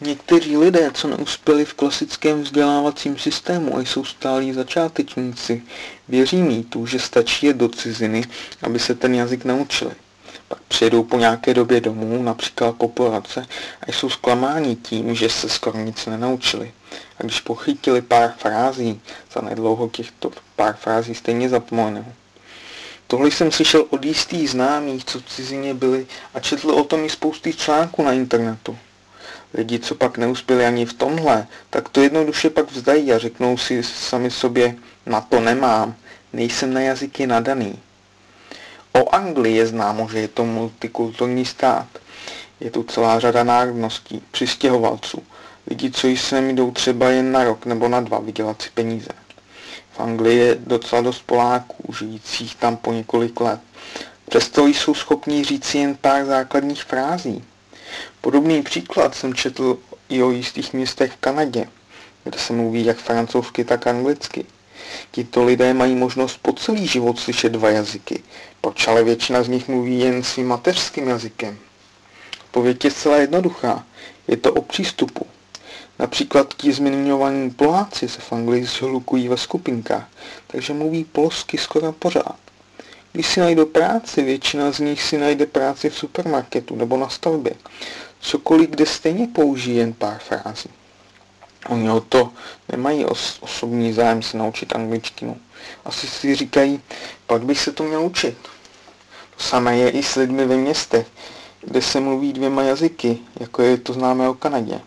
Někteří lidé, co neuspěli v klasickém vzdělávacím systému a jsou stálí začátečníci, věří mýtu, že stačí jet do ciziny, aby se ten jazyk naučili. Pak přijedou po nějaké době domů, například po a jsou zklamáni tím, že se skoro nic nenaučili. A když pochytili pár frází, za nedlouho těchto pár frází stejně zapomenou. Tohle jsem slyšel od jistých známých, co v cizině byli a četl o tom i spousty článků na internetu. Lidi, co pak neuspěli ani v tomhle, tak to jednoduše pak vzdají a řeknou si sami sobě, na to nemám, nejsem na jazyky nadaný. O Anglii je známo, že je to multikulturní stát. Je tu celá řada národností, přistěhovalců, lidi, co sem jdou třeba jen na rok nebo na dva vydělat si peníze. V Anglii je docela dost Poláků, žijících tam po několik let. Přesto jsou schopni říct jen pár základních frází. Podobný příklad jsem četl i o jistých městech v Kanadě, kde se mluví jak francouzsky, tak anglicky. Tito lidé mají možnost po celý život slyšet dva jazyky, proč ale většina z nich mluví jen svým mateřským jazykem? Odpověď je zcela jednoduchá. Je to o přístupu. Například ti zmiňovaní Poláci se v Anglii zhlukují ve skupinkách, takže mluví polsky skoro pořád. Když si najdou práci, většina z nich si najde práci v supermarketu nebo na stavbě. Cokoliv, kde stejně použijí jen pár frází. Oni o to nemají os- osobní zájem se naučit angličtinu. Asi si říkají, pak bych se to měl učit. To samé je i s lidmi ve městech, kde se mluví dvěma jazyky, jako je to známé o Kanadě.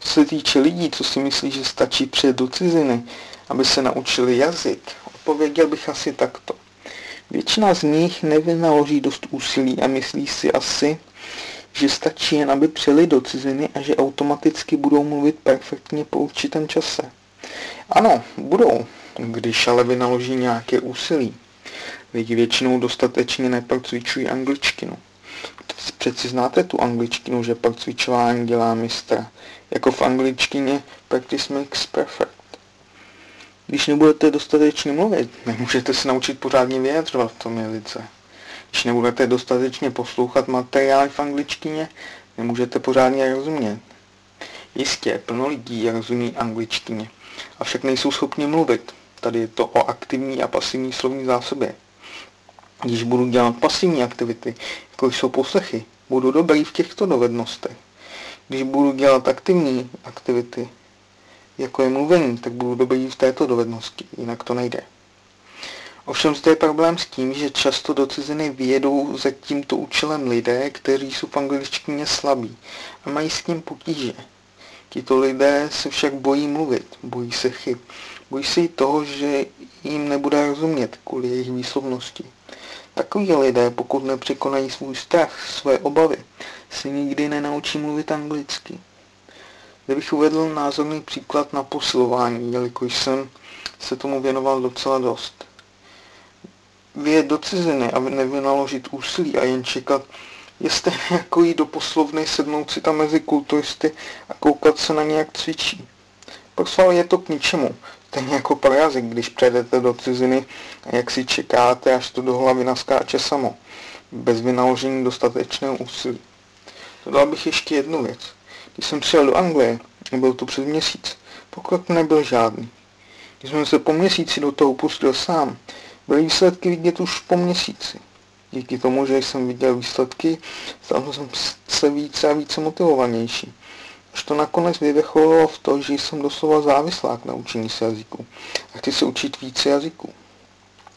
Co se týče lidí, co si myslí, že stačí přijet do ciziny, aby se naučili jazyk, odpověděl bych asi takto. Většina z nich nevynaloží dost úsilí a myslí si asi, že stačí jen, aby přijeli do ciziny a že automaticky budou mluvit perfektně po určitém čase. Ano, budou, když ale vynaloží nějaké úsilí. Lidi většinou dostatečně neprocvičují angličtinu. Přeci znáte tu angličtinu, že procvičování dělá mistra. Jako v angličtině practice makes perfect. Když nebudete dostatečně mluvit, nemůžete se naučit pořádně vyjadřovat v tom jazyce. Když nebudete dostatečně poslouchat materiály v angličtině, nemůžete pořádně rozumět. Jistě, plno lidí rozumí angličtině, avšak nejsou schopni mluvit. Tady je to o aktivní a pasivní slovní zásobě. Když budu dělat pasivní aktivity, jako jsou poslechy, budu dobrý v těchto dovednostech. Když budu dělat aktivní aktivity, jako je mluvení, tak budu dobrý v této dovednosti, jinak to nejde. Ovšem zde je problém s tím, že často do ciziny vyjedou za tímto účelem lidé, kteří jsou v angličtině slabí a mají s tím potíže. Tito lidé se však bojí mluvit, bojí se chyb, bojí se i toho, že jim nebude rozumět kvůli jejich výslovnosti. Takoví lidé, pokud nepřekonají svůj strach, své obavy, se nikdy nenaučí mluvit anglicky. Zde bych uvedl názorný příklad na posilování, jelikož jsem se tomu věnoval docela dost. Vyjet do ciziny a nevynaložit úsilí a jen čekat, je stejné jako jít do poslovny, sednout si tam mezi kulturisty a koukat se na ně, jak cvičí. Pro je to k ničemu, stejně jako jazyk, když přejdete do ciziny a jak si čekáte, až to do hlavy naskáče samo, bez vynaložení dostatečného úsilí. Dodal bych ještě jednu věc. Když jsem přijel do Anglie, byl to přes měsíc, pokrok nebyl žádný. Když jsem se po měsíci do toho pustil sám, byly výsledky vidět už po měsíci. Díky tomu, že jsem viděl výsledky, stal jsem se více a více motivovanější. Až to nakonec vyvrcholilo v to, že jsem doslova závislák na učení se jazyku a chci se učit více jazyků.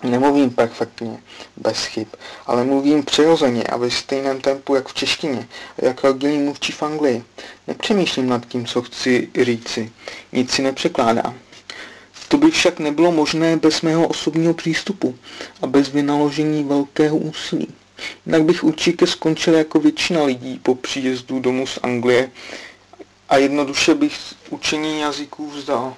Nemluvím perfektně, bez chyb, ale mluvím přirozeně a ve stejném tempu jak v češtině jak rodilý mluvčí v Anglii. Nepřemýšlím nad tím, co chci říci. Nic si nepřekládám. To by však nebylo možné bez mého osobního přístupu a bez vynaložení velkého úsilí. Jinak bych určitě skončil jako většina lidí po příjezdu domů z Anglie a jednoduše bych učení jazyků vzdal.